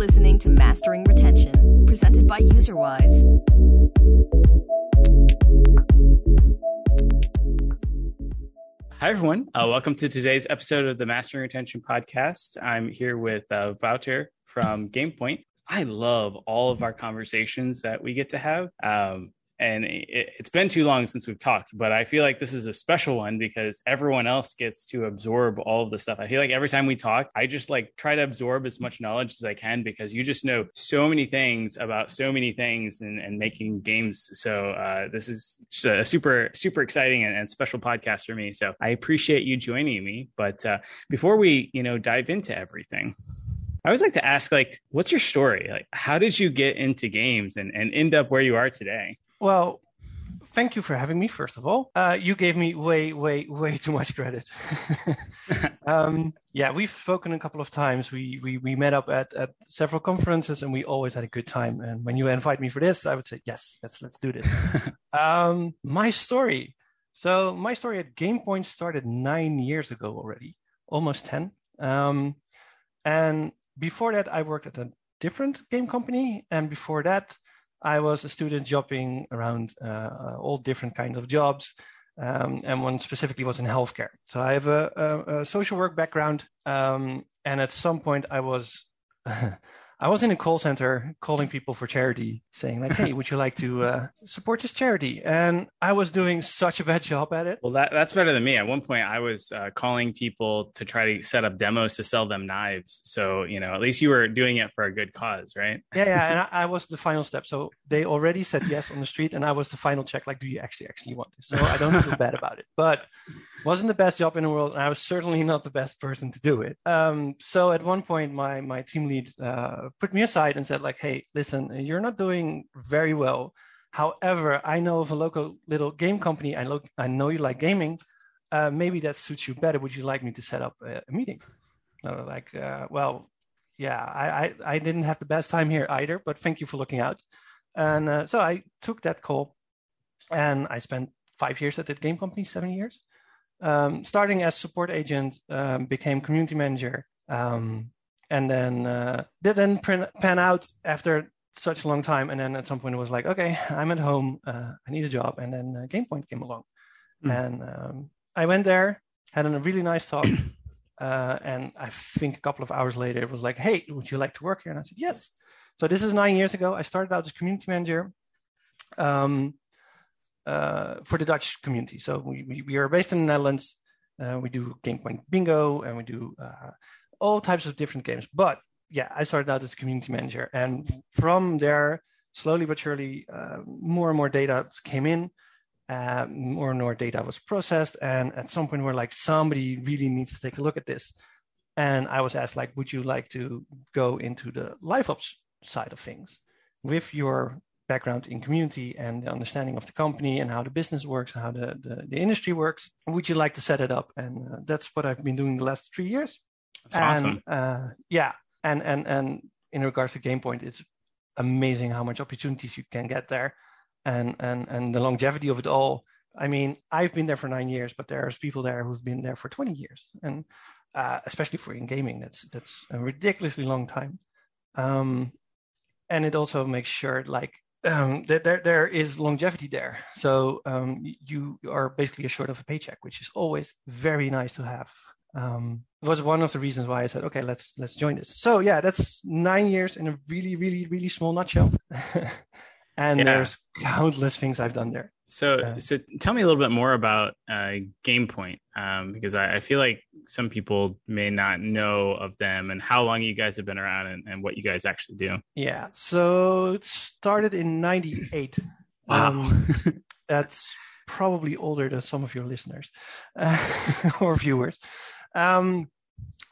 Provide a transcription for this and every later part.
listening to Mastering Retention, presented by UserWise. Hi, everyone. Uh, welcome to today's episode of the Mastering Retention podcast. I'm here with uh, Wouter from GamePoint. I love all of our conversations that we get to have. Um, and it, has been too long since we've talked but i feel like this is a special one because everyone else gets to absorb all of the stuff i feel like every time we talk i just like try to absorb as much knowledge as i can because you just know so many things about so many things and, and making games so uh, this is a super super exciting and, and, special podcast for me so i appreciate you joining me but uh, before we you know dive into everything I always like to ask, like, what's your story? Like, how did you get into games and, and end up where you are today? Well, thank you for having me. First of all, uh, you gave me way, way, way too much credit. um, yeah, we've spoken a couple of times. We we we met up at at several conferences, and we always had a good time. And when you invite me for this, I would say yes, let's let's do this. um, my story. So my story at GamePoint started nine years ago already, almost ten. Um, and before that, I worked at a different game company, and before that. I was a student jumping around uh, all different kinds of jobs. Um, and one specifically was in healthcare. So I have a, a, a social work background. Um, and at some point, I was I was in a call center calling people for charity, saying like, "Hey, would you like to uh, support this charity?" And I was doing such a bad job at it. Well, that, that's better than me. At one point, I was uh, calling people to try to set up demos to sell them knives. So you know, at least you were doing it for a good cause, right? Yeah, yeah. And I, I was the final step. So they already said yes on the street, and I was the final check. Like, do you actually actually want this? So I don't feel bad about it. But wasn't the best job in the world, and I was certainly not the best person to do it. Um, so at one point, my my team lead uh, put me aside and said, like, "Hey, listen, you're not doing very well. However, I know of a local little game company. I look, I know you like gaming. Uh, maybe that suits you better. Would you like me to set up a, a meeting?" Was like, uh, "Well, yeah, I, I I didn't have the best time here either, but thank you for looking out." And uh, so I took that call, and I spent five years at that game company, seven years um, starting as support agent, um, became community manager, um, and then uh, didn't pan out after such a long time. And then at some point, it was like, okay, I'm at home, uh, I need a job. And then uh, GamePoint came along, mm. and um, I went there, had a really nice talk. Uh, and I think a couple of hours later, it was like, hey, would you like to work here? And I said, yes. So this is nine years ago. I started out as community manager. Um, for the Dutch community. So we, we, are based in the Netherlands. Uh, we do GamePoint Bingo and we do uh, all types of different games. But yeah, I started out as a community manager. And from there, slowly but surely, uh, more and more data came in. Uh, more and more data was processed. And at some point, we're like, somebody really needs to take a look at this. And I was asked, like, would you like to go into the live ops side of things with your background in community and the understanding of the company and how the business works, and how the, the, the industry works. Would you like to set it up? And uh, that's what I've been doing the last three years. That's and, awesome. Uh, yeah, and and and in regards to GamePoint, it's amazing how much opportunities you can get there, and and and the longevity of it all. I mean, I've been there for nine years, but there's people there who've been there for 20 years, and uh, especially for in gaming, that's that's a ridiculously long time. Um, and it also makes sure like um, there, there is longevity there. So um, you are basically assured of a paycheck, which is always very nice to have. Um, it was one of the reasons why I said, okay, let's let's join this. So yeah, that's nine years in a really, really, really small nutshell. and yeah. there's countless things I've done there. So, uh, so tell me a little bit more about uh, GamePoint, um, because I, I, feel like some people may not know of them and how long you guys have been around and, and what you guys actually do. Yeah, so it started in '98. Wow, um, that's probably older than some of your listeners uh, or viewers. Um,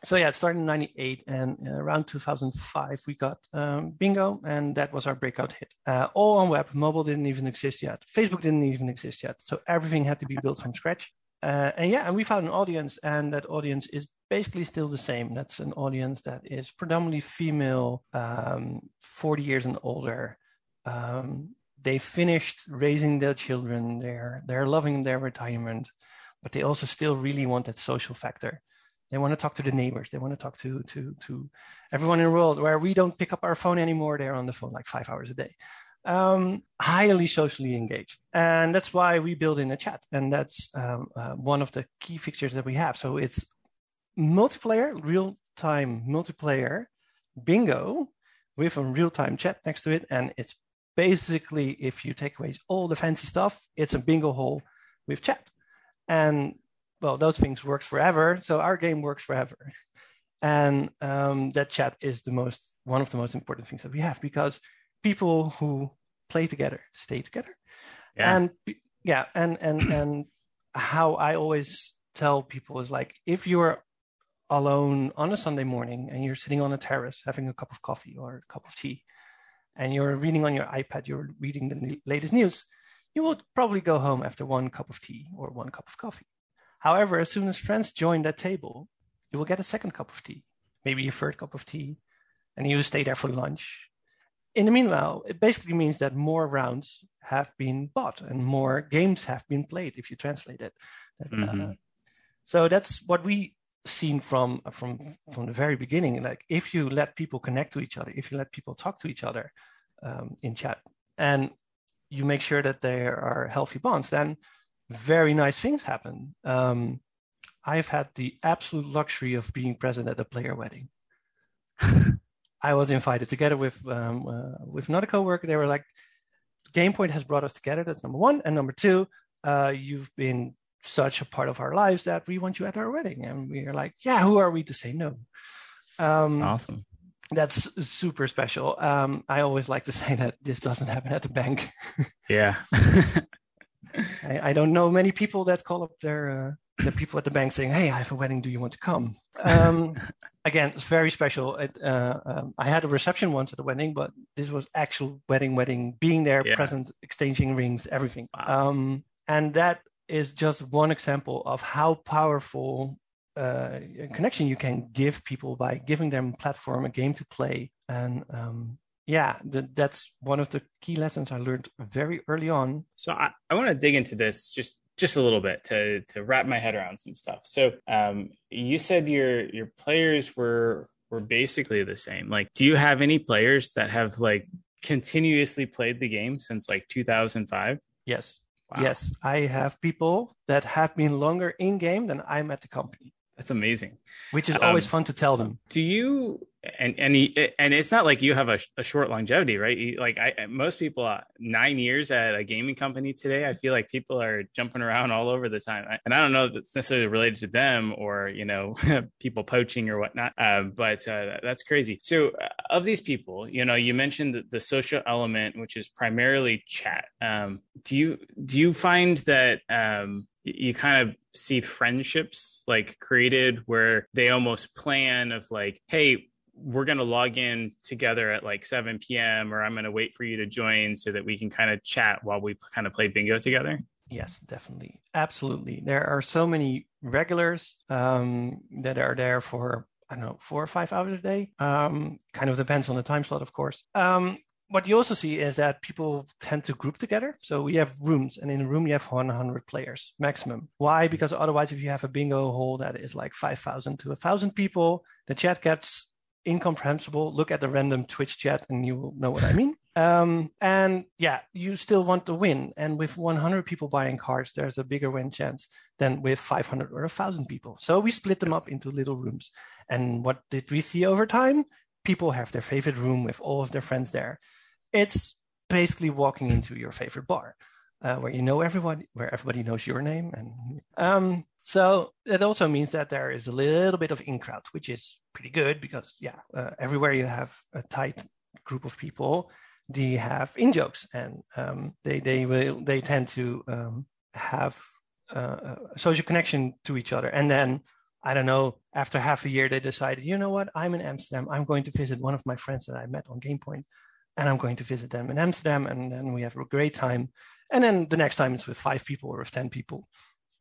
so yeah, it started in '98, and uh, around 2005 we got um, Bingo, and that was our breakout hit. Uh, all on web, mobile didn't even exist yet, Facebook didn't even exist yet, so everything had to be built from scratch. Uh, and yeah, and we found an audience, and that audience is basically still the same. That's an audience that is predominantly female, um, 40 years and older. Um, they finished raising their children. They're they're loving their retirement, but they also still really want that social factor They want to talk to the neighbors. They want to talk to to to everyone in the world. Where we don't pick up our phone anymore, they're on the phone like five hours a day. Um, highly socially engaged, and that's why we build in a chat, and that's um, uh, one of the key features that we have. So it's multiplayer, real time multiplayer bingo with a real time chat next to it, and it's basically if you take away all the fancy stuff, it's a bingo hole with chat, and well, those things works forever. So our game works forever. And um, that chat is the most one of the most important things that we have because people who play together stay together. Yeah. And yeah, and and and how I always tell people is like if you're alone on a Sunday morning and you're sitting on a terrace having a cup of coffee or a cup of tea, and you're reading on your iPad, you're reading the latest news, you will probably go home after one cup of tea or one cup of coffee. However, as soon as friends join that table, you will get a second cup of tea, maybe a third cup of tea, and you stay there for lunch. In the meanwhile, it basically means that more rounds have been bought and more games have been played if you translate it. Mm-hmm. Uh, so that's what we seen from from from the very beginning. Like if you let people connect to each other, if you let people talk to each other um, in chat, and you make sure that there are healthy bonds, then very nice things happen. Um, I've had the absolute luxury of being present at a player wedding. I was invited together with um, uh, with another coworker. They were like, "GamePoint has brought us together. That's number one, and number two, uh, you've been such a part of our lives that we want you at our wedding." And we are like, "Yeah, who are we to say no?" Um, awesome. That's super special. Um, I always like to say that this doesn't happen at the bank. yeah. I, I, don't know many people that call up their uh, the people at the bank saying, "Hey, I have a wedding. Do you want to come?" Um, again, it's very special. It, uh, um, I had a reception once at a wedding, but this was actual wedding, wedding, being there, yeah. present, exchanging rings, everything. Wow. Um, and that is just one example of how powerful uh, connection you can give people by giving them a platform, a game to play, and um, yeah, the, that's one of the key lessons I learned very early on. So I, I want to dig into this just just a little bit to to wrap my head around some stuff. So um, you said your your players were were basically the same. Like, do you have any players that have like continuously played the game since like 2005? Yes. Wow. Yes, I have people that have been longer in game than I'm at the company. That's amazing. Which is always um, fun to tell them. Do you and and he, and it's not like you have a, a short longevity, right? Like I, most people, uh, nine years at a gaming company today, I feel like people are jumping around all over the time, and I don't know if it's necessarily related to them or you know people poaching or whatnot, uh, but uh, that's crazy. So uh, of these people, you know, you mentioned the, the social element, which is primarily chat. Um, do you do you find that um, you kind of see friendships like created where they almost plan of like hey we're going to log in together at like 7 p.m. or I'm going to wait for you to join so that we can kind of chat while we kind of play bingo together? Yes, definitely. Absolutely. There are so many regulars um, that are there for, I don't know, four or five hours a day. Um, kind of depends on the time slot, of course. Um, what you also see is that people tend to group together. So we have rooms, and in a room you have 100 players maximum. Why? Because otherwise, if you have a bingo hall that is like 5,000 to 1,000 people, the chat gets incomprehensible, look at the random Twitch chat and you will know what I mean. Um, and yeah, you still want to win. And with 100 people buying cards, there's a bigger win chance than with 500 or 1,000 people. So we split them up into little rooms. And what did we see over time? People have their favorite room with all of their friends there. It's basically walking into your favorite bar. Uh, where you know everyone, where everybody knows your name, and um, so it also means that there is a little bit of in crowd, which is pretty good because yeah, uh, everywhere you have a tight group of people, they have in jokes and um, they they will they tend to um, have uh, a social connection to each other. And then I don't know, after half a year, they decided, you know what, I'm in Amsterdam. I'm going to visit one of my friends that I met on GamePoint, and I'm going to visit them in Amsterdam, and then we have a great time. And then the next time it's with five people or with ten people.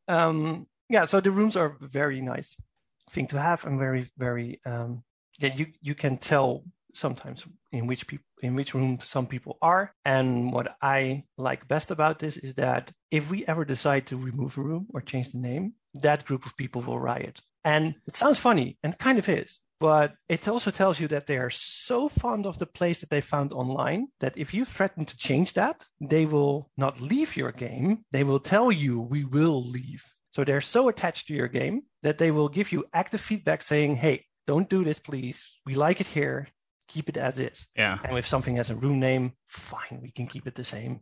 Um, yeah, so the rooms are very nice thing to have and very very um, yeah you you can tell sometimes in which people in which room some people are and what i like best about this is that if we ever decide to remove a room or change the name that group of people will riot And it sounds funny and kind of is, but it also tells you that they are so fond of the place that they found online that if you threaten to change that, they will not leave your game. They will tell you, we will leave. So they're so attached to your game that they will give you active feedback saying, hey, don't do this, please. We like it here. Keep it as is. Yeah. And if something has a room name, fine, we can keep it the same.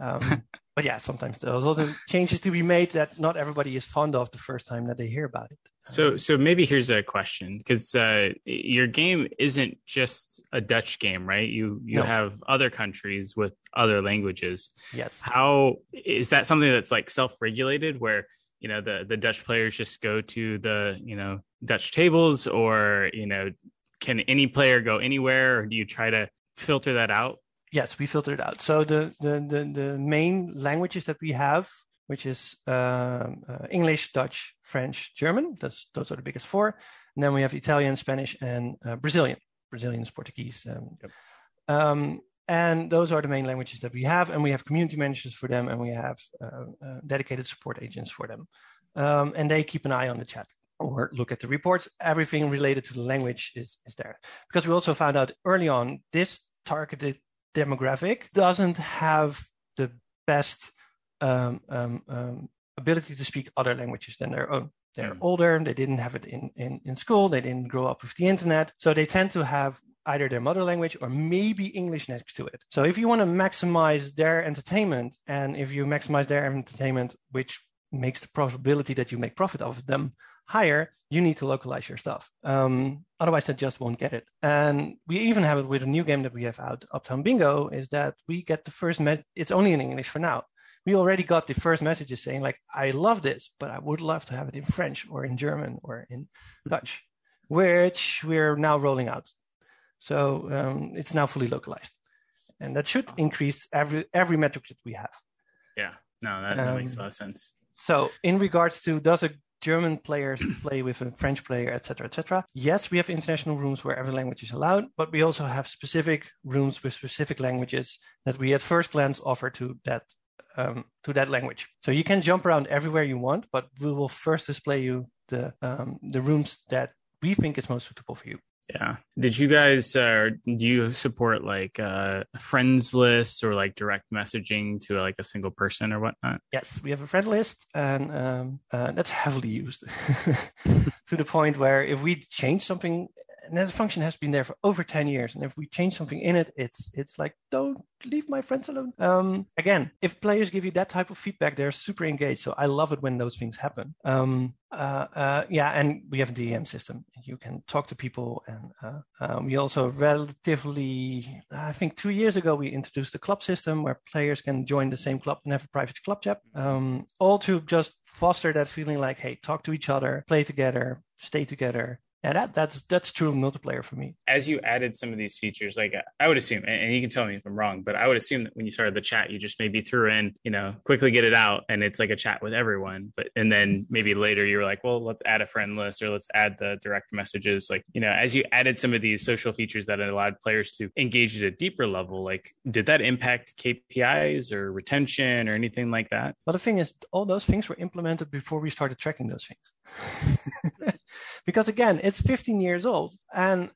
Um, but yeah, sometimes there's also changes to be made that not everybody is fond of the first time that they hear about it. So, so maybe here's a question because uh, your game isn't just a Dutch game, right? You you No. have other countries with other languages. Yes. How is that something that's like self-regulated, where you know the the Dutch players just go to the you know Dutch tables, or you know can any player go anywhere, or do you try to filter that out? Yes, we filter it out. So the the the, the main languages that we have, which is um, uh, English, Dutch, French, German. That's those are the biggest four. And then we have Italian, Spanish, and uh, Brazilian. Brazilian is Portuguese. Um, Yep. um, and those are the main languages that we have, and we have community managers for them, and we have uh, uh, dedicated support agents for them, um, and they keep an eye on the chat or look at the reports. Everything related to the language is is there because we also found out early on this targeted demographic doesn't have the best um, um, um, ability to speak other languages than their own. They're Mm. older, they didn't have it in, in, in school, they didn't grow up with the internet. So they tend to have either their mother language or maybe English next to it. So if you want to maximize their entertainment and if you maximize their entertainment, which makes the probability that you make profit of them higher, you need to localize your stuff. Um, otherwise, they just won't get it. And we even have it with a new game that we have out, Uptown Bingo, is that we get the first, me- it's only in English for now. We already got the first messages saying, like, I love this, but I would love to have it in French or in German or in Dutch, which we're now rolling out. So um, it's now fully localized. And that should increase every every metric that we have. Yeah, no, that, that makes a Um, lot of sense. So, in regards to does a German player play with a French player, etc., etc. Yes, we have international rooms where every language is allowed, but we also have specific rooms with specific languages that we at first glance offer to that um, to that language. So you can jump around everywhere you want, but we will first display you the um, the rooms that we think is most suitable for you. Yeah. Did you guys uh do you support like uh friends lists or like direct messaging to like a single person or whatnot? Yes, we have a friend list, and um, uh, that's heavily used to the point where if we change something, and that function has been there for over 10 years, and if we change something in it, it's it's like, don't leave my friends alone. Um, again, if players give you that type of feedback, they're super engaged. So I love it when those things happen. Um, uh, uh, yeah, and we have a DM system. You can talk to people, and uh, um, we also relatively, I think, two years ago we introduced a club system where players can join the same club and have a private club chat, um, all to just foster that feeling like, hey, talk to each other, play together, stay together. And that that's that's true multiplayer for me. As you added some of these features, like I would assume, and and you can tell me if I'm wrong, but I would assume that when you started the chat, you just maybe threw in, you know, quickly get it out, and it's like a chat with everyone. But and then maybe later you were like, well, let's add a friend list or let's add the direct messages. Like, you know, as you added some of these social features that allowed players to engage at a deeper level, like, did that impact KPIs or retention or anything like that? But the thing is, all those things were implemented before we started tracking those things. because again, it's 15 years old, and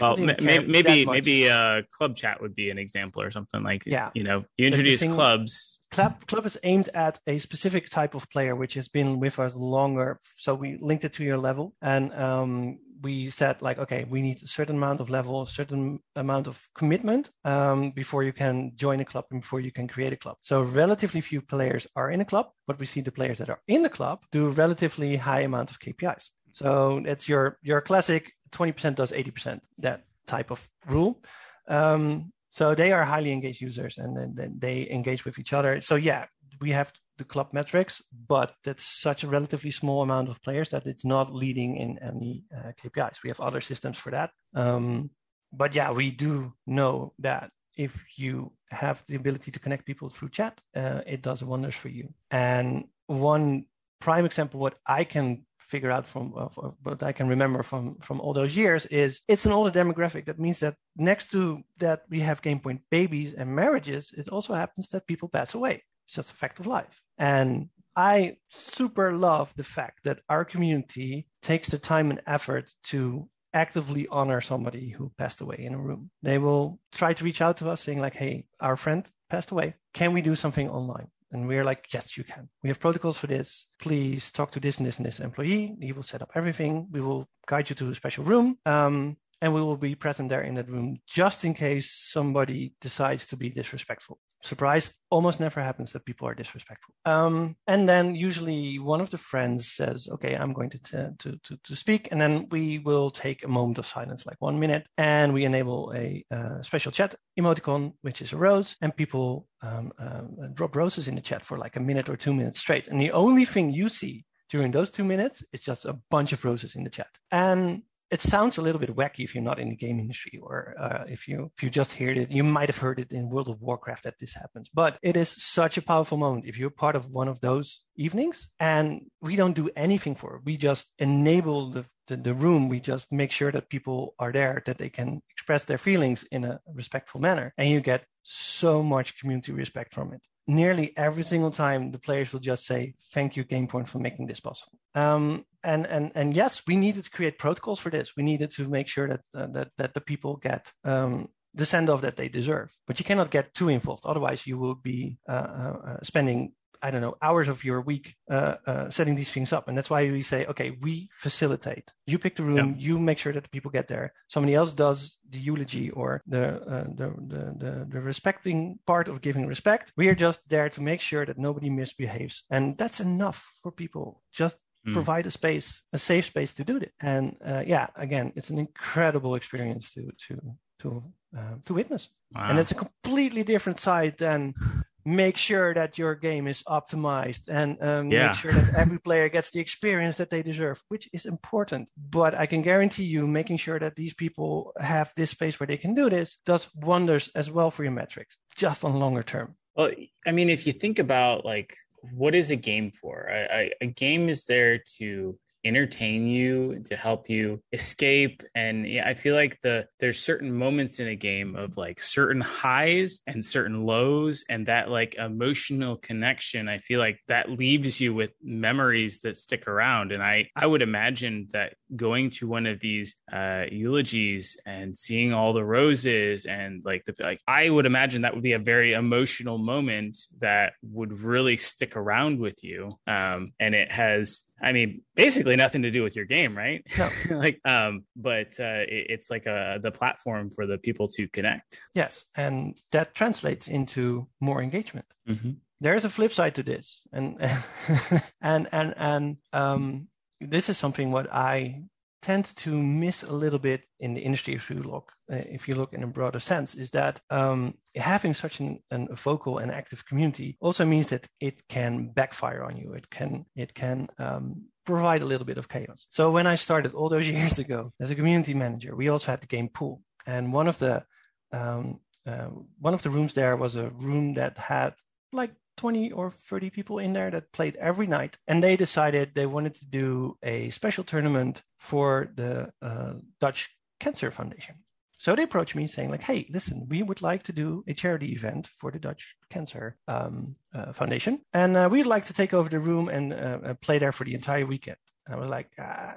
Well, maybe maybe uh, club chat would be an example or something like Yeah. You know, you introduce thing- clubs. Club, Club is aimed at a specific type of player which has been with us longer. So we linked it to your level, and um, we said like, okay, we need a certain amount of level, a certain amount of commitment um, before you can join a club and before you can create a club. So relatively few players are in a club, but we see the players that are in the club do relatively high amount of KPIs. So it's your your classic 20% does 80%, that type of rule. Um, so they are highly engaged users and then, then they engage with each other. So yeah, we have the club metrics, but that's such a relatively small amount of players that it's not leading in any uh, KPIs. We have other systems for that. Um, but yeah, we do know that if you have the ability to connect people through chat, uh, it does wonders for you. And one prime example, what I can figure out from what I can remember from from all those years is it's an older demographic. That means that next to that we have GamePoint babies and marriages, it also happens that people pass away. It's just a fact of life. And I super love the fact that our community takes the time and effort to actively honor somebody who passed away in a room. They will try to reach out to us saying like, "Hey, our friend passed away. Can we do something online?" And we're like, yes, you can. We have protocols for this. Please talk to this and this and this employee. He will set up everything. We will guide you to a special room. Um, and we will be present there in that room just in case somebody decides to be disrespectful. Surprise, almost never happens that people are disrespectful. Um, and then usually one of the friends says, "Okay, I'm going to, t- to, to to speak," and then we will take a moment of silence, like one minute, and we enable a uh, special chat emoticon, which is a rose, and people um, uh, drop roses in the chat for like a minute or two minutes straight. And the only thing you see during those two minutes is just a bunch of roses in the chat. And it sounds a little bit wacky if you're not in the game industry or uh, if you if you just heard it you might have heard it in world of warcraft that this happens but it is such a powerful moment if you're part of one of those evenings. And we don't do anything for it. We just enable the, the, the room. We just make sure that people are there that they can express their feelings in a respectful manner and you get so much community respect from it. Nearly every single time the players will just say thank you GamePoint for making this possible um, and and and yes, we needed to create protocols for this. We needed to make sure that uh, that that the people get um, the send off that they deserve. But you cannot get too involved, otherwise you will be uh, uh, uh spending I don't know hours of your week uh, uh, setting these things up. And that's why we say, okay, we facilitate. You pick the room, yeah. you make sure that the people get there. Somebody else does the eulogy or the, the, the the the respecting part of giving respect. We are just there to make sure that nobody misbehaves, and that's enough for people. Just mm. provide a space, a safe space to do it. And uh, yeah, again, it's an incredible experience to to to uh, to witness. Wow. And it's a completely different side than make sure that your game is optimized and um, yeah. make sure that every player gets the experience that they deserve, which is important. But I can guarantee you, making sure that these people have this space where they can do this does wonders as well for your metrics, just on longer term. Well, I mean, if you think about like what is a game for? a game is there to entertain you to help you escape and yeah, i feel like the there's certain moments in a game of like certain highs and certain lows and that like emotional connection i feel like that leaves you with memories that stick around and i i would imagine that going to one of these uh eulogies and seeing all the roses and like the like i would imagine that would be a very emotional moment that would really stick around with you um and it has I mean, basically nothing to do with your game, right? No. like, um, but uh, it, it's like a the platform for the people to connect. Yes, and that translates into more engagement. Mm-hmm. There is a flip side to this, and and and and um, this is something what I tend to miss a little bit in the industry if you look uh, if you look in a broader sense is that um, having such an, an, a vocal and active community also means that it can backfire on you. It can it can um, provide a little bit of chaos. So when i started all those years ago as a community manager we also had the game pool. And one of the um, uh, one of the rooms there was a room that had like 20 or 30 people in there that played every night. And they decided they wanted to do a special tournament for the uh, Dutch Cancer Foundation. So they approached me saying, like, hey, listen, we would like to do a charity event for the Dutch Cancer um, uh, Foundation. And uh, we'd like to take over the room and uh, uh, play there for the entire weekend. And I was like, ah,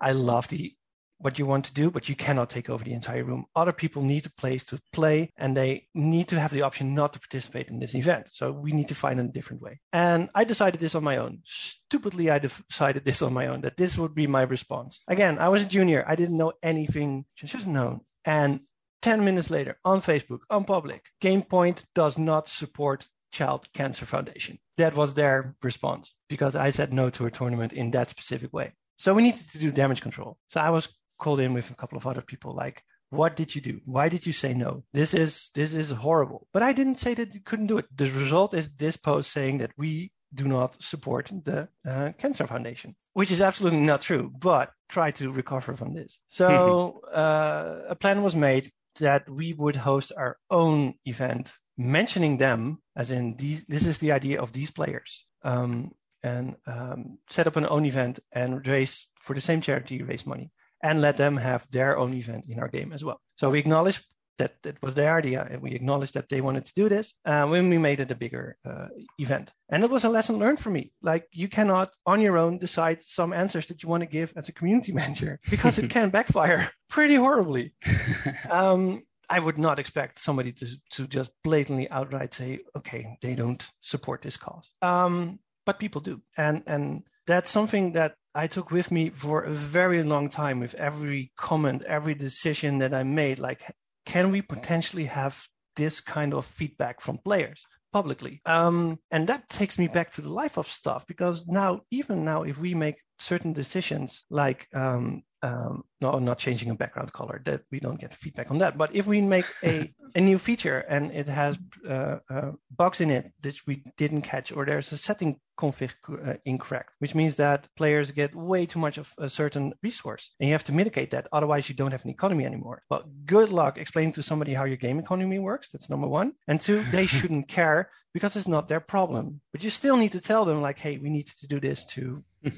I love the what you want to do, but you cannot take over the entire room. Other people need a place to play and they need to have the option not to participate in this event. So we need to find a different way. And I decided this on my own. Stupidly, I decided this on my own that this would be my response. Again, I was a junior. I didn't know anything, just known. And 10 minutes later on Facebook, on public, GamePoint does not support Child Cancer Foundation. That was their response because I said no to a tournament in that specific way. So we needed to do damage control. So I was called in with a couple of other people like what did you do? Why did you say no? This is this is horrible. But i didn't say that you couldn't do it. The result is this post saying that we do not support the uh, cancer foundation which is absolutely not true but try to recover from this. So uh, a plan was made that we would host our own event mentioning them as in these, this is the idea of these players um, and um, set up an own event and raise for the same charity raise money and let them have their own event in our game as well. So we acknowledge that that was their idea, and we acknowledged that they wanted to do this. Uh, when we made it a bigger uh, event, and it was a lesson learned for me. Like you cannot on your own decide some answers that you want to give as a community manager because it can backfire pretty horribly. um, I would not expect somebody to, to just blatantly outright say, okay, they don't support this cause. Um, but people do. And, and that's something that I took with me for a very long time with every comment, every decision that I made. Like, can we potentially have this kind of feedback from players publicly? Um, and that takes me back to the live ops stuff because now, even now, if we make certain decisions like um, um, no, not changing a background color. That we don't get feedback on that. But if we make a, a new feature and it has uh, uh, bugs in it that we didn't catch, or there's a setting config uh, incorrect, which means that players get way too much of a certain resource, and you have to mitigate that. Otherwise, you don't have an economy anymore. Well, good luck explaining to somebody how your game economy works. That's number one. And two, they shouldn't care because it's not their problem. But you still need to tell them, like, hey, we need to do this to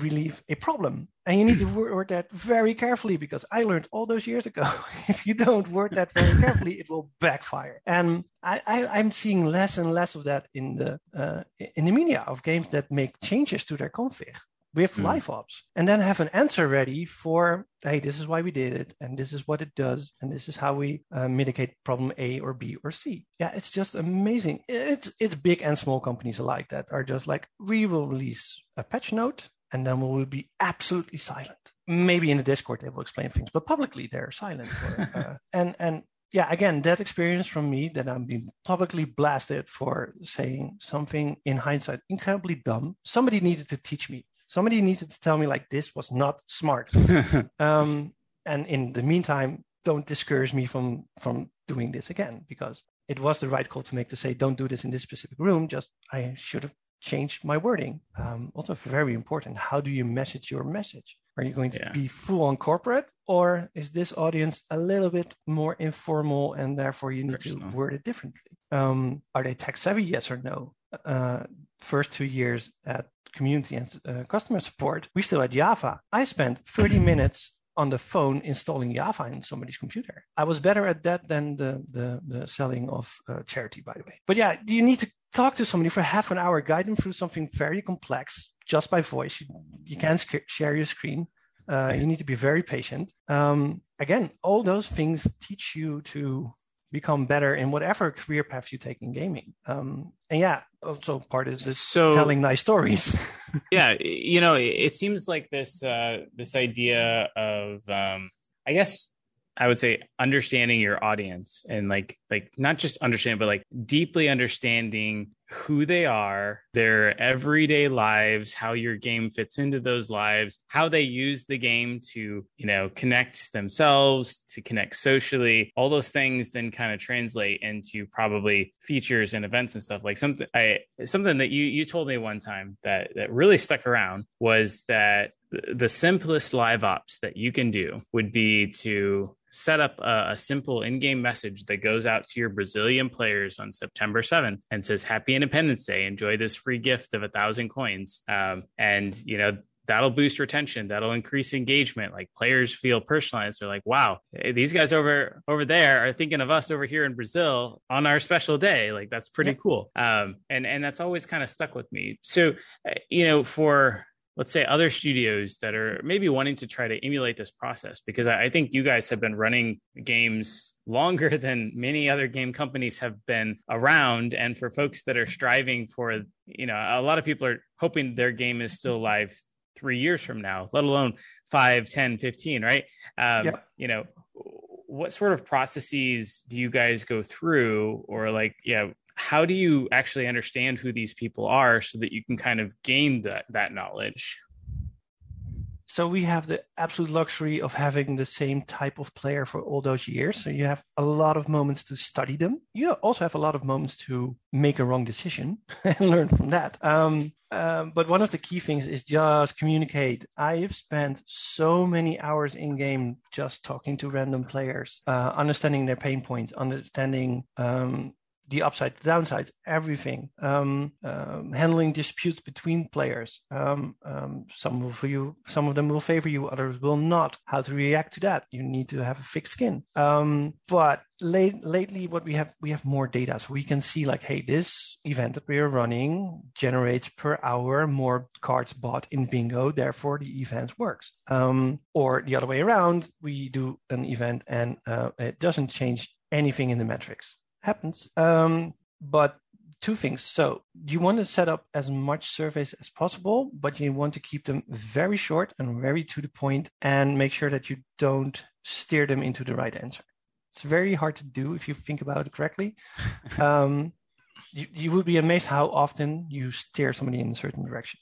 relieve a problem. And you need to word that very carefully because I learned all those years ago if you don't word that very carefully, it will backfire. And I, am seeing less and less of that in the uh, in the media of games that make changes to their config with mm. live ops and then have an answer ready for hey this is why we did it and this is what it does and this is how we uh, mitigate problem a or b or c yeah it's just amazing it's it's big and small companies alike that are just like we will release a patch note and then we will be absolutely silent. Maybe in the Discord they will explain things, but publicly they're silent. Or, uh, and and yeah, again, that experience from me that I'm being publicly blasted for saying something in hindsight incredibly dumb. Somebody needed to teach me. Somebody needed to tell me like this was not smart. um, and in the meantime, don't discourage me from from doing this again because it was the right call to make to say don't do this in this specific room. Just I should have changed my wording. Um, also, very important. How do you message your message? Are you going to yeah. be full on corporate, or is this audience a little bit more informal and therefore you need Personal. to word it differently? Um, are they tech savvy? Yes or no? Uh, first two years at community and uh, customer support, we still had Java. I spent 30 minutes on the phone installing Java in somebody's computer. I was better at that than the the, the selling of uh, charity, by the way. But yeah, you need to talk to somebody for half an hour, guide them through something very complex just by voice. You, you can't sc- share your screen. Uh, you need to be very patient. Um, again, all those things teach you to become better in whatever career path you take in gaming. Um, and yeah, also part is this so, telling nice stories. yeah, you know, it seems like this uh, this idea of um, I guess I would say understanding your audience and like like not just understand, but like deeply understanding who they are, their everyday lives, how your game fits into those lives, how they use the game to, you know, connect themselves, to connect socially, all those things then kind of translate into probably features and events and stuff. Like something I something that you you told me one time that that really stuck around was that the simplest live ops that you can do would be to set up a, a, simple in-game message that goes out to your Brazilian players on September 7th and says Happy Independence Day. Enjoy this free gift of a thousand coins. Um, and you know that'll boost retention that'll increase engagement like players feel personalized they're like wow these guys over over there are thinking of us over here in brazil on our special day like that's pretty yeah. cool um and and that's always kind of stuck with me so uh, you know for let's say other studios that are maybe wanting to try to emulate this process because I, think you guys have been running games longer than many other game companies have been around. And for folks that are striving for you know a lot of people are hoping their game is still live three years from now let alone 5 10 15 right? Um, yep. you know what sort of processes do you guys go through? Or like yeah how do you actually understand who these people are so that you can kind of gain that that knowledge? So we have the absolute luxury of having the same type of player for all those years. So you have a lot of moments to study them. You also have a lot of moments to make a wrong decision and learn from that. Um, um, but one of the key things is just communicate. I've spent so many hours in game just talking to random players, uh, understanding their pain points, understanding um, the upside, the downsides, everything. Um, um, handling disputes between players. Um, um, some for you, some of them will favor you, others will not. How to react to that? You need to have a thick skin. Um, but late, lately, what we have, we have more data, so we can see like, hey, this event that we are running generates per hour more cards bought in bingo. Therefore, the event works. Um, or the other way around, we do an event and uh, it doesn't change anything in the metrics happens. Um, but two things. So you want to set up as much surveys as possible, but you want to keep them very short and very to the point and make sure that you don't steer them into the right answer. It's very hard to do if you think about it correctly. um, you, you would be amazed how often you steer somebody in a certain direction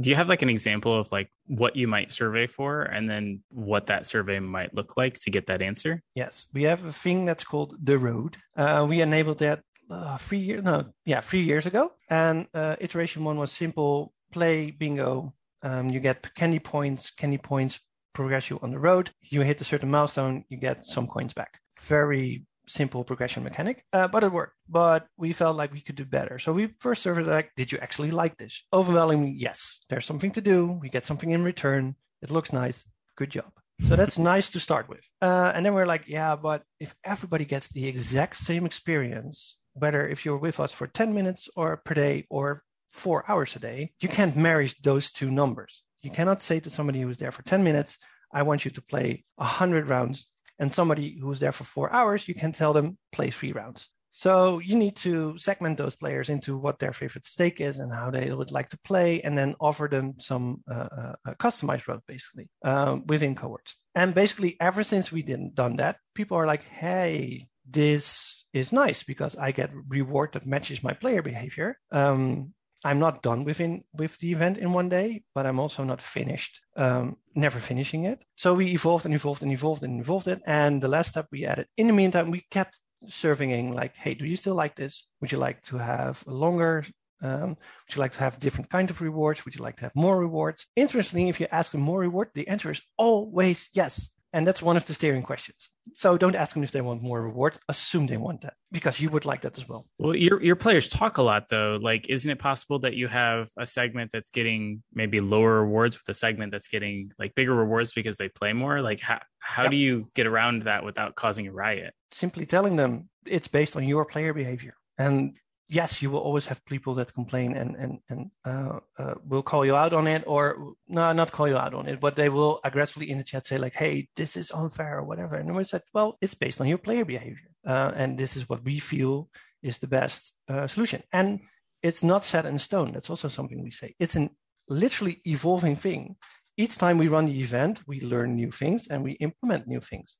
do you have like an example of like what you might survey for and then what that survey might look like to get that answer? Yes. We have a thing that's called the road. Uh, we enabled that uh, three years no yeah three years ago. And uh, iteration one was simple play bingo. Um, you get candy points candy points progress you on the road. You hit a certain milestone you get some coins back. Very simple progression mechanic, uh, but it worked. But we felt like we could do better. So we first surveyed like, did you actually like this? Overwhelmingly, yes. There's something to do. We get something in return. It looks nice. Good job. So that's nice to start with. Uh, and then we're like, yeah, but if everybody gets the exact same experience, whether if you're with us for 10 minutes or per day or four hours a day, you can't marry those two numbers. You cannot say to somebody who's there for 10 minutes, I want you to play 100 rounds and somebody who's there for four hours, you can tell them play three rounds. So you need to segment those players into what their favorite stake is and how they would like to play, and then offer them some uh, uh, customized route basically um, within cohorts. And basically, ever since we didn't done that, people are like, "Hey, this is nice because I get reward that matches my player behavior. Um, I'm not done within with the event in one day, but I'm also not finished, um, never finishing it. So we evolved and evolved and evolved and evolved it. And the last step we added. In the meantime, we kept surveying like, hey, do you still like this? Would you like to have a longer? Um, would you like to have different kind of rewards? Would you like to have more rewards? Interestingly, if you ask them more reward, the answer is always yes. And that's one of the steering questions. So don't ask them if they want more reward. Assume they want that because you would like that as well. Well, your your players talk a lot though. Like, isn't it possible that you have a segment that's getting maybe lower rewards with a segment that's getting like bigger rewards because they play more? Like, how how yep. do you get around that without causing a riot? Simply telling them it's based on your player behavior. And yes, you will always have people that complain and and and uh, uh, will call you out on it, or no, not call you out on it, but they will aggressively in the chat say like, "Hey, this is unfair" or whatever. And we said, "Well, it's based on your player behavior, uh, and this is what we feel is the best uh, solution." And it's not set in stone. That's also something we say. It's an literally evolving thing. Each time we run the event, we learn new things and we implement new things.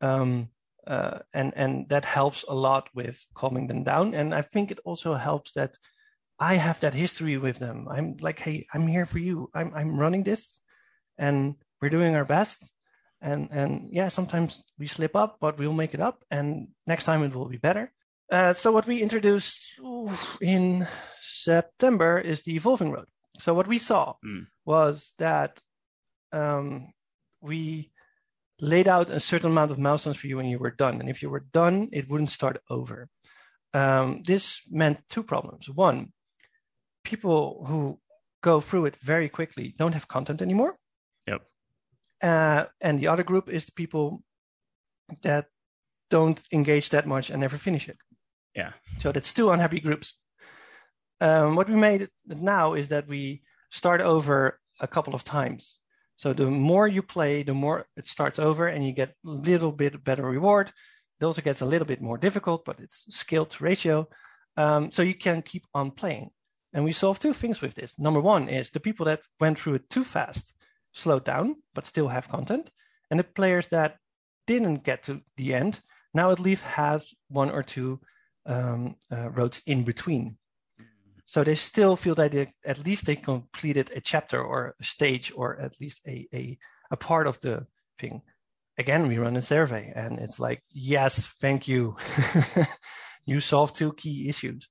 Um, uh, and and that helps a lot with calming them down. And I think it also helps that I have that history with them. I'm like, hey, I'm here for you. I'm I'm running this, and we're doing our best. And and yeah, sometimes we slip up, but we'll make it up. And next time it will be better. Uh, so what we introduced in September is the evolving road. So what we saw mm. was that um, we laid out a certain amount of milestones for you when you were done. And if you were done, it wouldn't start over. Um, this meant two problems. One, people who go through it very quickly don't have content anymore. Yep. Uh, and the other group is the people that don't engage that much and never finish it. Yeah. So that's two unhappy groups. Um, what we made now is that we start over a couple of times. So the more you play, the more it starts over and you get a little bit better reward. It also gets a little bit more difficult, but it's scaled ratio. Um, so you can keep on playing. And we solve two things with this. Number one is the people that went through it too fast slowed down, but still have content. And the players that didn't get to the end now at least have one or two um, uh, roads in between. So they still feel that they, at least they completed a chapter or a stage or at least a, a, a part of the thing. Again, we run a survey and it's like, yes, thank you. you solved two key issues.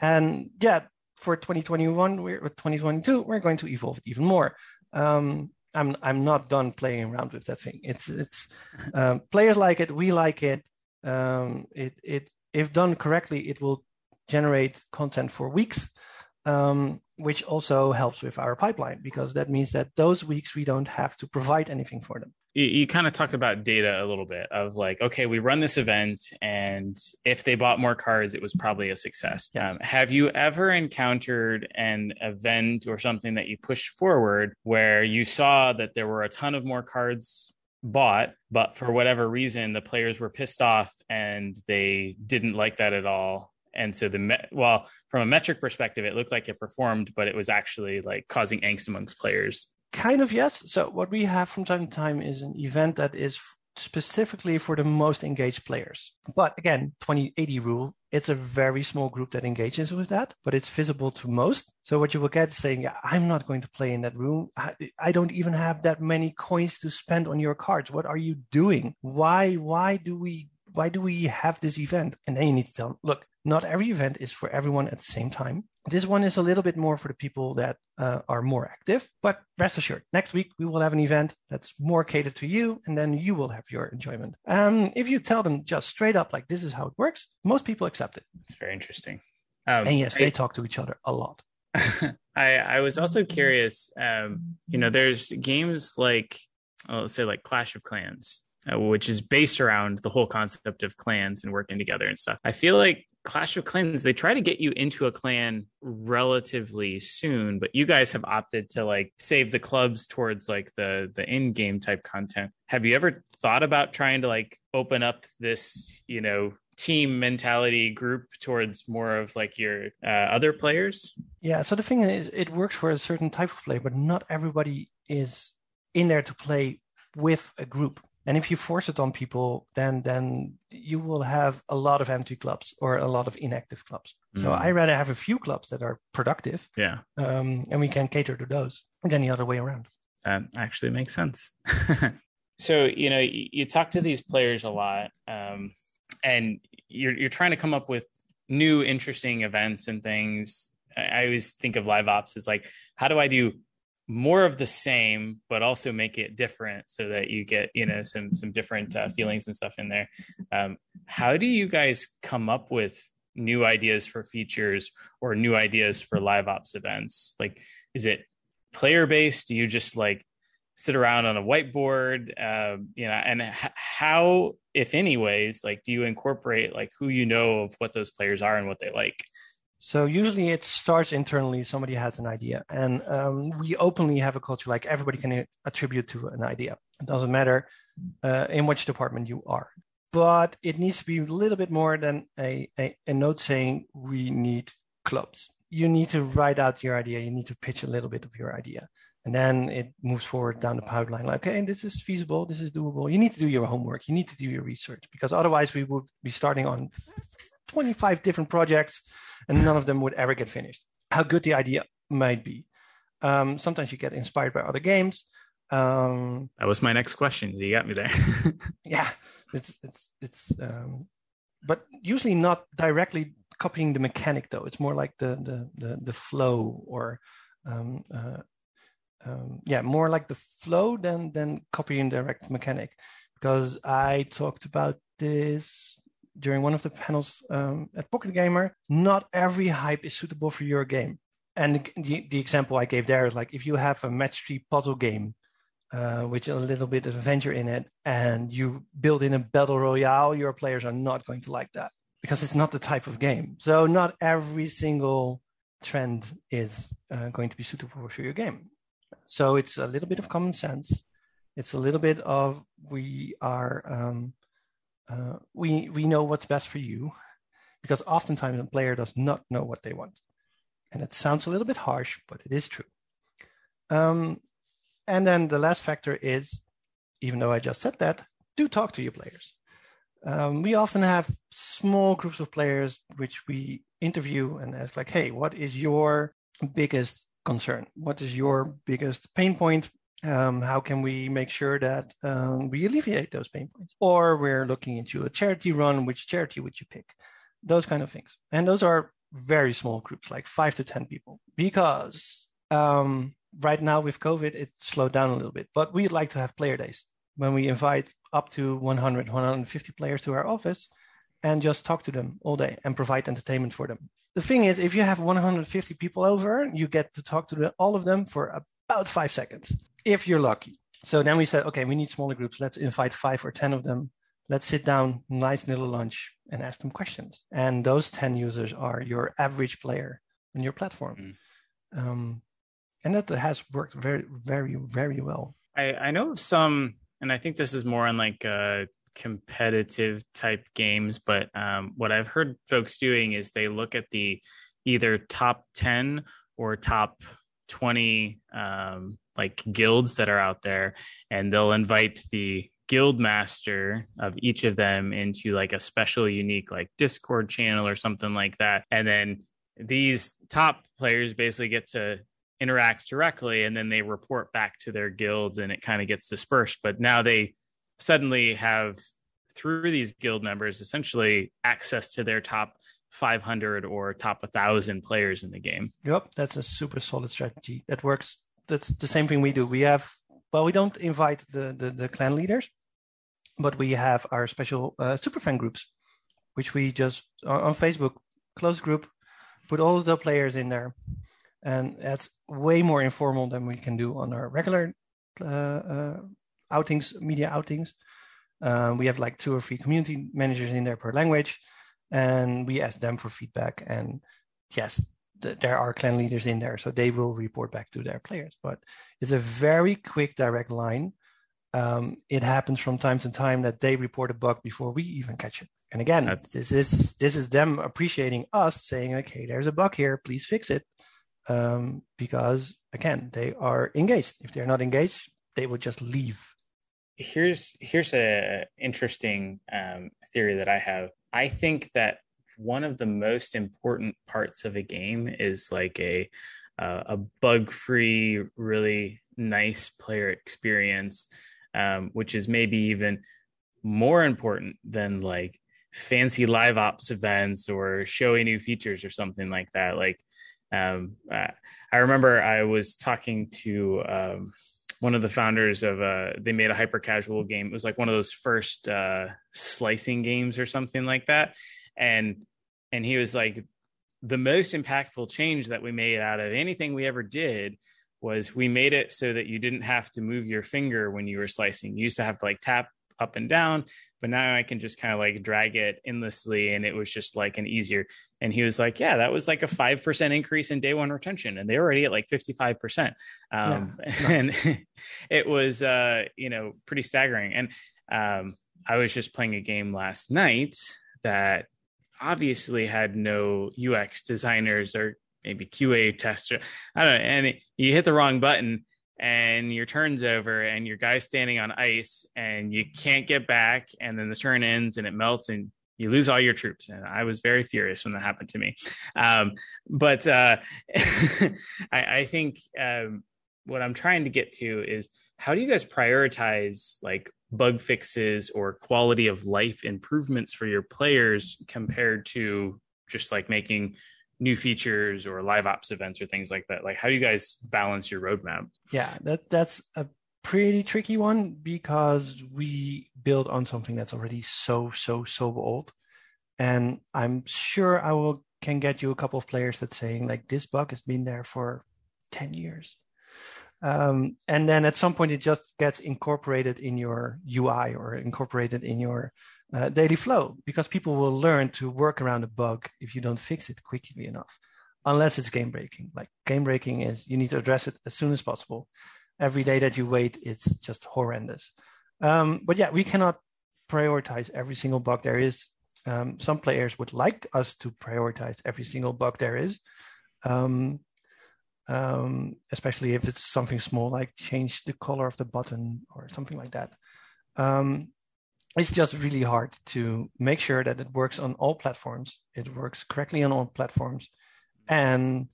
And yeah, for 2021, we're 2022, we're going to evolve it even more. Um, I'm I'm not done playing around with that thing. It's it's um, players like it, we like it. Um, it it if done correctly, it will generate content for weeks, um, which also helps with our pipeline because that means that those weeks we don't have to provide anything for them you, you kind of talked about data a little bit of like, okay, we run this event, and if they bought more cards, it was probably a success. Yes. Um, have you ever encountered an event or something that you pushed forward where you saw that there were a ton of more cards bought, but for whatever reason, the players were pissed off and they didn't like that at all? And so the me- well from a metric perspective it looked like it performed but it was actually like causing angst amongst players kind of yes. So what we have from time to time is an event that is specifically for the most engaged players. But again, 2080 rule, it's a very small group that engages with that, but it's visible to most. So what you will get is saying, I'm not going to play in that room. I, I don't even have that many coins to spend on your cards. What are you doing? Why, why do we, why do we have this event? And then you need to tell them, look, not every event is for everyone at the same time. This one is a little bit more for the people that uh, are more active, but rest assured, next week we will have an event that's more catered to you, and then you will have your enjoyment. Um, if you tell them just straight up, like this is how it works, most people accept it. It's very interesting. Um, and yes, I, they talk to each other a lot. I, I was also curious. Um, you know, there's games like, let's say, like Clash of Clans, which is based around the whole concept of clans and working together and stuff. I feel like Clash of Clans, they try to get you into a clan relatively soon, but you guys have opted to like save the clubs towards like the the in-game type content. Have you ever thought about trying to like open up this, you know, team mentality group towards more of like your uh, other players? Yeah, so the thing is it works for a certain type of play, but not everybody is in there to play with a group and if you force it on people then then you will have a lot of empty clubs or a lot of inactive clubs. Mm. so i rather have a few clubs that are productive yeah. um, and we can cater to those than the other way around. That actually makes sense. So you know you, you, talk to these players a lot um, and you're, you're trying to come up with new interesting events and things. I always think of live ops as like how do i do more of the same but also make it different so that you get you know some some different uh, feelings and stuff in there. Um, how do you guys come up with new ideas for features or new ideas for live ops events? Like is it player based do you just like sit around on a whiteboard? Um, you know and h- how if anyways like do you incorporate like who you know of what those players are and what they like so usually it starts internally. Somebody has an idea, and um, we openly have a culture like everybody can attribute to an idea. It doesn't matter uh, in which department you are, but it needs to be a little bit more than a, a, a note saying we need clubs. You need to write out your idea. You need to pitch a little bit of your idea, and then it moves forward down the pipeline. Like, okay, this is feasible. This is doable. You need to do your homework. You need to do your research because otherwise we would be starting on 25 different projects and none of them would ever get finished. How good the idea might be. Um, sometimes you get inspired by other games. Um, that was my next question. You got me there. yeah, it's it's it's, um, but usually not directly copying the mechanic though. It's more like the the the, the flow or um, uh, um, yeah, more like the flow than than copying direct mechanic. Because I talked about this during one of the panels um, at Pocket Gamer, not every hype is suitable for your game. And the, the example I gave there is like if you have a match three puzzle game uh, with a little bit of adventure in it, and you build in a battle royale, your players are not going to like that because it's not the type of game. So not every single trend is uh, going to be suitable for your game. So it's a little bit of common sense. It's a little bit of we are um, uh, we we know what's best for you because oftentimes a player does not know what they want. And it sounds a little bit harsh but it is true. Um, and then the last factor is even though i just said that do talk to your players. Um, we often have small groups of players which we interview and ask like hey what is your biggest concern? What is your biggest pain point um, how can we make sure that um, we alleviate those pain points? Or we're looking into a charity run, which charity would you pick? Those kind of things. And those are very small groups, like five to 10 people, because um, right now with COVID, it slowed down a little bit. But we'd like to have player days when we invite up to 100, 150 players to our office and just talk to them all day and provide entertainment for them. The thing is, if you have 150 people over, you get to talk to all of them for about five seconds, if you're lucky. So then we said, okay, we need smaller groups. Let's invite five or 10 of them. Let's sit down, nice little lunch, and ask them questions. And those 10 users are your average player on your platform. Mm. Um, and that has worked very, very, very well. I, I know of some, and I think this is more on like uh, competitive type games, but um, what I've heard folks doing is they look at the either top 10 or top 20 um, like guilds that are out there, and they'll invite the guild master of each of them into like a special unique like discord channel or something like that. And then these top players basically get to interact directly and then they report back to their guilds and it kind of gets dispersed. But now they suddenly have through these guild members essentially access to their top 500 or top 1000 players in the game. Yep that's a super solid strategy. That works. That's the same thing we do. We have well we don't invite the the, the clan leaders but we have our special uh, super fan groups which we just on facebook close group put all the players in there. And that's way more informal than we can do on our regular uh, uh, outings, media outings. Um, we have like two or three community managers in there per language, and we ask them for feedback. And yes, th- there are clan leaders in there, so they will report back to their players. But it's a very quick, direct line. Um, it happens from time to time that they report a bug before we even catch it. And again, That's... this is this is them appreciating us, saying, "Okay, there's a bug here. Please fix it." um, because again they are engaged if they're not engaged they will just leave here's here's a interesting um, theory that i have i think that one of the most important parts of a game is like a uh, a bug free really nice player experience um, which is maybe even more important than like fancy live ops events or showy new features or something like that. Like um, I remember I was talking to um, one of the founders of uh, they made a hyper casual game. It was like one of those first uh, slicing games or something like that, and and he was like, the most impactful change that we made out of anything we ever did was we made it so that you didn't have to move your finger when you were slicing. You used to have to like tap up and down but now I can just kind of like drag it endlessly and it was just like an easier. And he was like, yeah, that was like a 5% increase in day one retention and they're already at like 55%. Um, yeah, and it was, uh, you know, pretty staggering. And um, I was just playing a game last night that obviously had no UX designers or maybe QA tester. I don't know. And it, you hit the wrong button and your turn's over and your guy's standing on ice and you can't get back and then the turn ends and it melts and you lose all your troops. And i was very furious when that happened to me. Um, but uh, I, I, think um, what i'm trying to get to is how do you guys prioritize like bug fixes or quality of life improvements for your players compared to just like making new features or live ops events or things like that. Like how do you guys balance your roadmap? Yeah that that's a pretty tricky one because we build on something that's already so so so old. And i'm sure i will can get you a couple of players that saying like this bug has been there for 10 years. Um, and then at some point it just gets incorporated in your ui or incorporated in your uh, daily flow because people will learn to work around a bug if you don't fix it quickly enough, unless it's game breaking. Like game breaking is you need to address it as soon as possible. Every day that you wait, it's just horrendous. Um, but yeah, we cannot prioritize every single bug there is. Um, some players would like us to prioritize every single bug there is, um, um, especially if it's something small like change the color of the button or something like that. It's just really hard to make sure that it works on all platforms, it works correctly on all platforms, and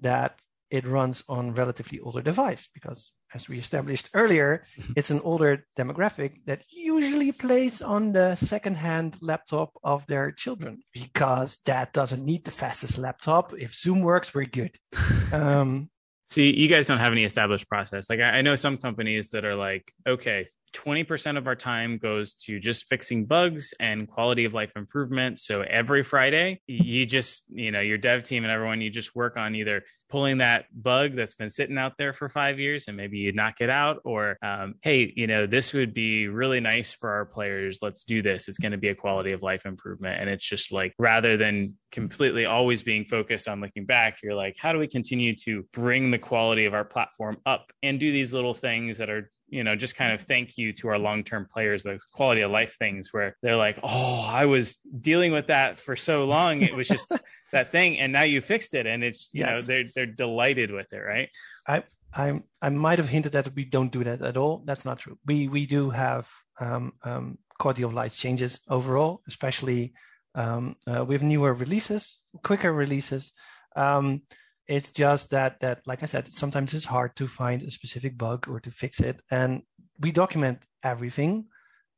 that it runs on relatively older device because as we established earlier mm-hmm. it's an older demographic that usually plays on the second-hand laptop of their children because dad doesn't need the fastest laptop if zoom works we're good um, so you guys don't have any established process. Like I, know some companies that are like, okay, 20% of our time goes to just fixing bugs and quality of life improvement. So every Friday, you just, you know, your dev team and everyone, you just work on either pulling that bug that's been sitting out there for five years and maybe you knock it out, or, um, hey, you know, this would be really nice for our players. Let's do this. It's going to be a quality of life improvement. And it's just like rather than completely always being focused on looking back, you're like, how do we continue to bring the quality of our platform up and do these little things that are you know, just kind of thank you to our long term players, the quality of life things where they're like, oh, I was dealing with that for so long. It was just that thing. And now you fixed it. And it's, you yes. know, they're, they're delighted with it. Right. I, I, I might have hinted that we don't do that at all. That's not true. We, we do have um, um, quality of life changes overall, especially um, uh, with newer releases, quicker releases. Um, it's just that that like i said sometimes it's hard to find a specific bug or to fix it. And we document everything.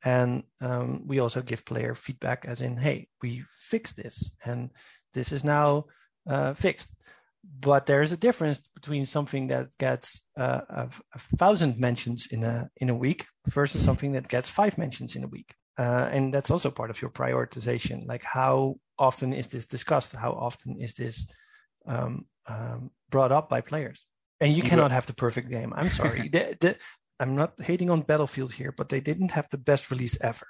And um, we also give player feedback as in hey we fixed this and this is now uh, fixed. But there is a difference between something that gets uh, a, a, thousand mentions in a in a week versus something that gets five mentions in a week. Uh, and that's also part of your prioritization. Like how often is this discussed? How often is this um, um, brought up by players. And you cannot have the perfect game. I'm sorry. the, the, I'm not hating on Battlefield here, but they didn't have the best release ever.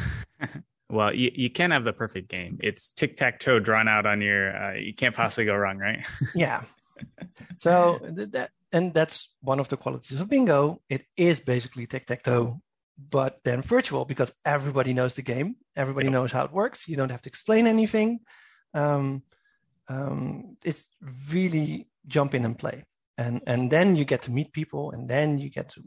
well, you, you can have the perfect game. It's tic tac toe drawn out on your. Uh, you can't possibly go wrong, right? yeah. So that and that's one of the qualities of Bingo. It is basically tic tac toe, but then virtual because everybody knows the game. Everybody yep. knows how it works. You don't have to explain anything. Um, um, it's really jump in and play. And and then you get to meet people and then you get to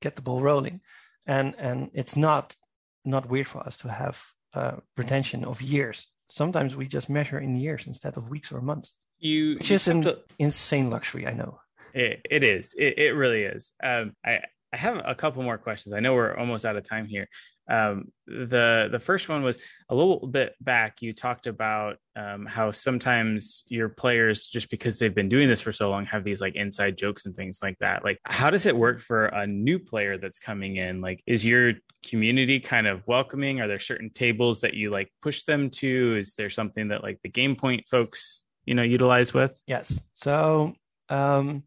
get the ball rolling. And and it's not not weird for us to have uh, retention of years. Sometimes we just measure in years instead of weeks or months you which is an to... insane luxury i know. It, it is. It, it really is. Um, i I have a couple more questions. I know we're almost out of time here, um, the the first one was a little bit back. You talked about um, how sometimes your players, just because they've been doing this for so long, have these like inside jokes and things like that. Like, how does it work for a new player that's coming in? Like, is your community kind of welcoming? Are there certain tables that you like push them to? Is there something that like the GamePoint folks, you know, utilize with? Yes. So um,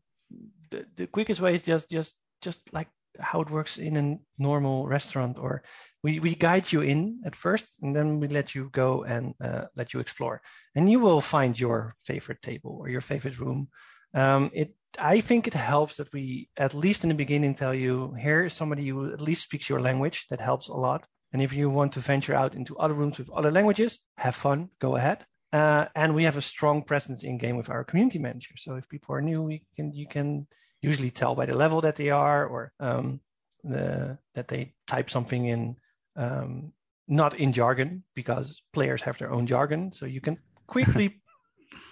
the the quickest way is just just just like how it works in a normal restaurant or we, we guide you in at first and then we let you go and uh, let you explore. And you will find your favorite table or your favorite room. Um, it i think it helps that we at least in the beginning tell you here is somebody who at least speaks your language. That helps a lot. And if you want to venture out into other rooms with other languages have fun go ahead. Uh, and we have a strong presence in game with our community manager. So if people are new we can you can usually tell by the level that they are or um, the, that they type something in um, not in jargon because players have their own jargon. So you can quickly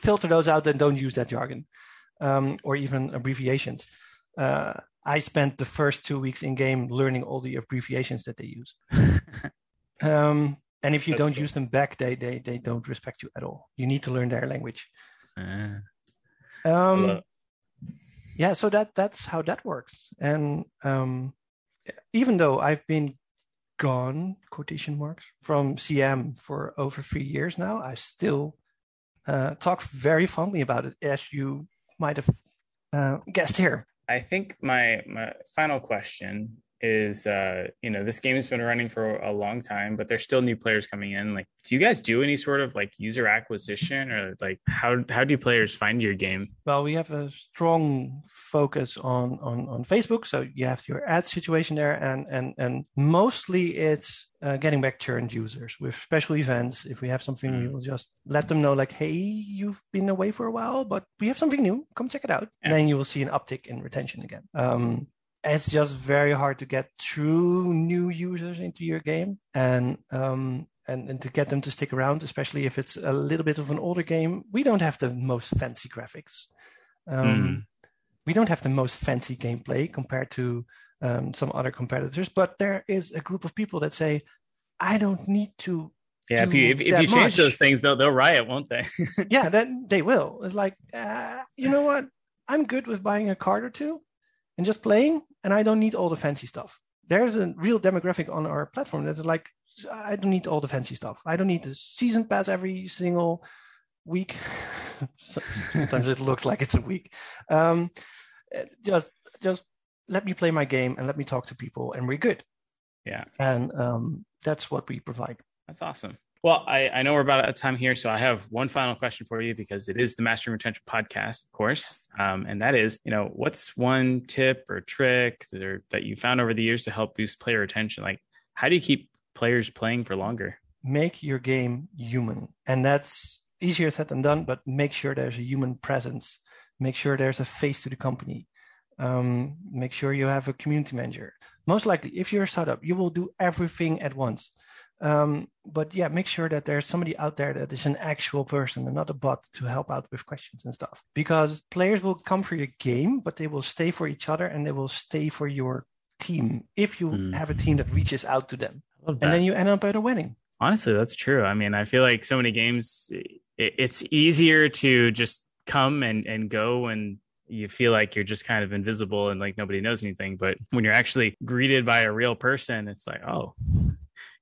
filter those out and don't use that jargon um, or even abbreviations. Uh, i spent the first two weeks in game learning all the abbreviations that they use. Um, and if you That's don't cool. use them back they, they they don't respect you at all. You need to learn their language. Uh, um, yeah so that that's how that works. And um, even though i've been gone quotation marks from cm for over three years now i still uh, talk very fondly about it as you might have uh, guessed here. I think my my final question is uh you know this game has been running for a long time but there's still new players coming in like do you guys do any sort of like user acquisition or like how how do players find your game well we have a strong focus on on on facebook so you have your ad situation there and and and mostly it's uh, getting back churned users with special events. If we have something, mm. we will just let them know, like, hey, you've been away for a while, but we have something new. Come check it out. Yeah. And then you will see an uptick in retention again. Um, it's just very hard to get true new users into your game and um, and, and to get them to stick around, especially if it's a little bit of an older game. We don't have the most fancy graphics. Um, mm. We don't have the most fancy gameplay compared to um, some other competitors, but there is a group of people that say, "I don't need to." Yeah, if you if, if you change those things, they'll they'll riot, won't they? yeah, then they will. It's like, uh, you know what? I'm good with buying a card or two and just playing, and I don't need all the fancy stuff. there's a real demographic on our platform that's like, I don't need all the fancy stuff. I don't need the season pass every single week. Sometimes it looks like it's a week. Um, just, just let me play my game and let me talk to people, and we're good. Yeah, and um, that's what we provide. That's awesome. Well, I, I know we're about out of time here, so I have one final question for you because it is the Mastering Retention podcast, of course, um, and that is, you know, what's one tip or trick that, are, that you found over the years to help boost player retention? Like, how do you keep players playing for longer? Make your game human, and that's easier said than done. But make sure there's a human presence. Make sure there's a face to the company. Um, make sure you have a community manager. Most likely, if you're a startup, you will do everything at once um, but yeah, make sure that there's somebody out there that is an actual person and not a bot to help out with questions and stuff. Because players will come for your game, but they will stay for each other and they will stay for your team if you mm. have a team that reaches out to them. And then you end up at a wedding. Honestly, that's true. I mean, I feel like so many games, it's easier to just come and, and go and you feel like you're just kind of invisible and like nobody knows anything. But when you're actually greeted by a real person, it's like, oh,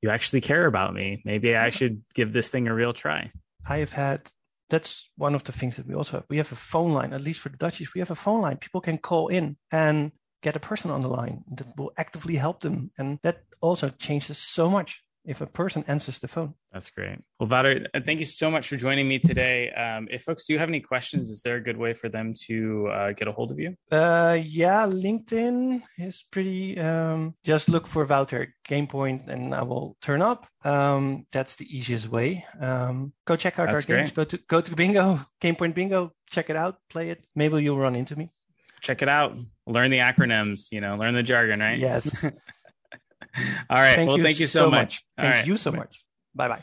you actually care about me. Maybe I should give this thing a real try. I have had that's one of the things that we also have. We have a phone line, at least for the Dutchies, we have a phone line. People can call in and get a person on the line that will actively help them. And that also changes so much if a person answers the phone. That's great. Well, Wouter, uh, thank you so much for joining me today. Um, if folks do have any questions, is there a good way for them to uh, get a hold of you? Uh, yeah, LinkedIn is pretty. Um, just look for Wouter GamePoint, and I will turn up. Um, that's the easiest way. Um, go check out that's our games. Go to go to Bingo GamePoint Bingo. Check it out. Play it. Maybe you'll run into me. Check it out. Learn the acronyms. You know, learn the jargon. Right? Yes. All right. Thank well, you thank you so, so much. much. Thank right. you so much. Bye bye.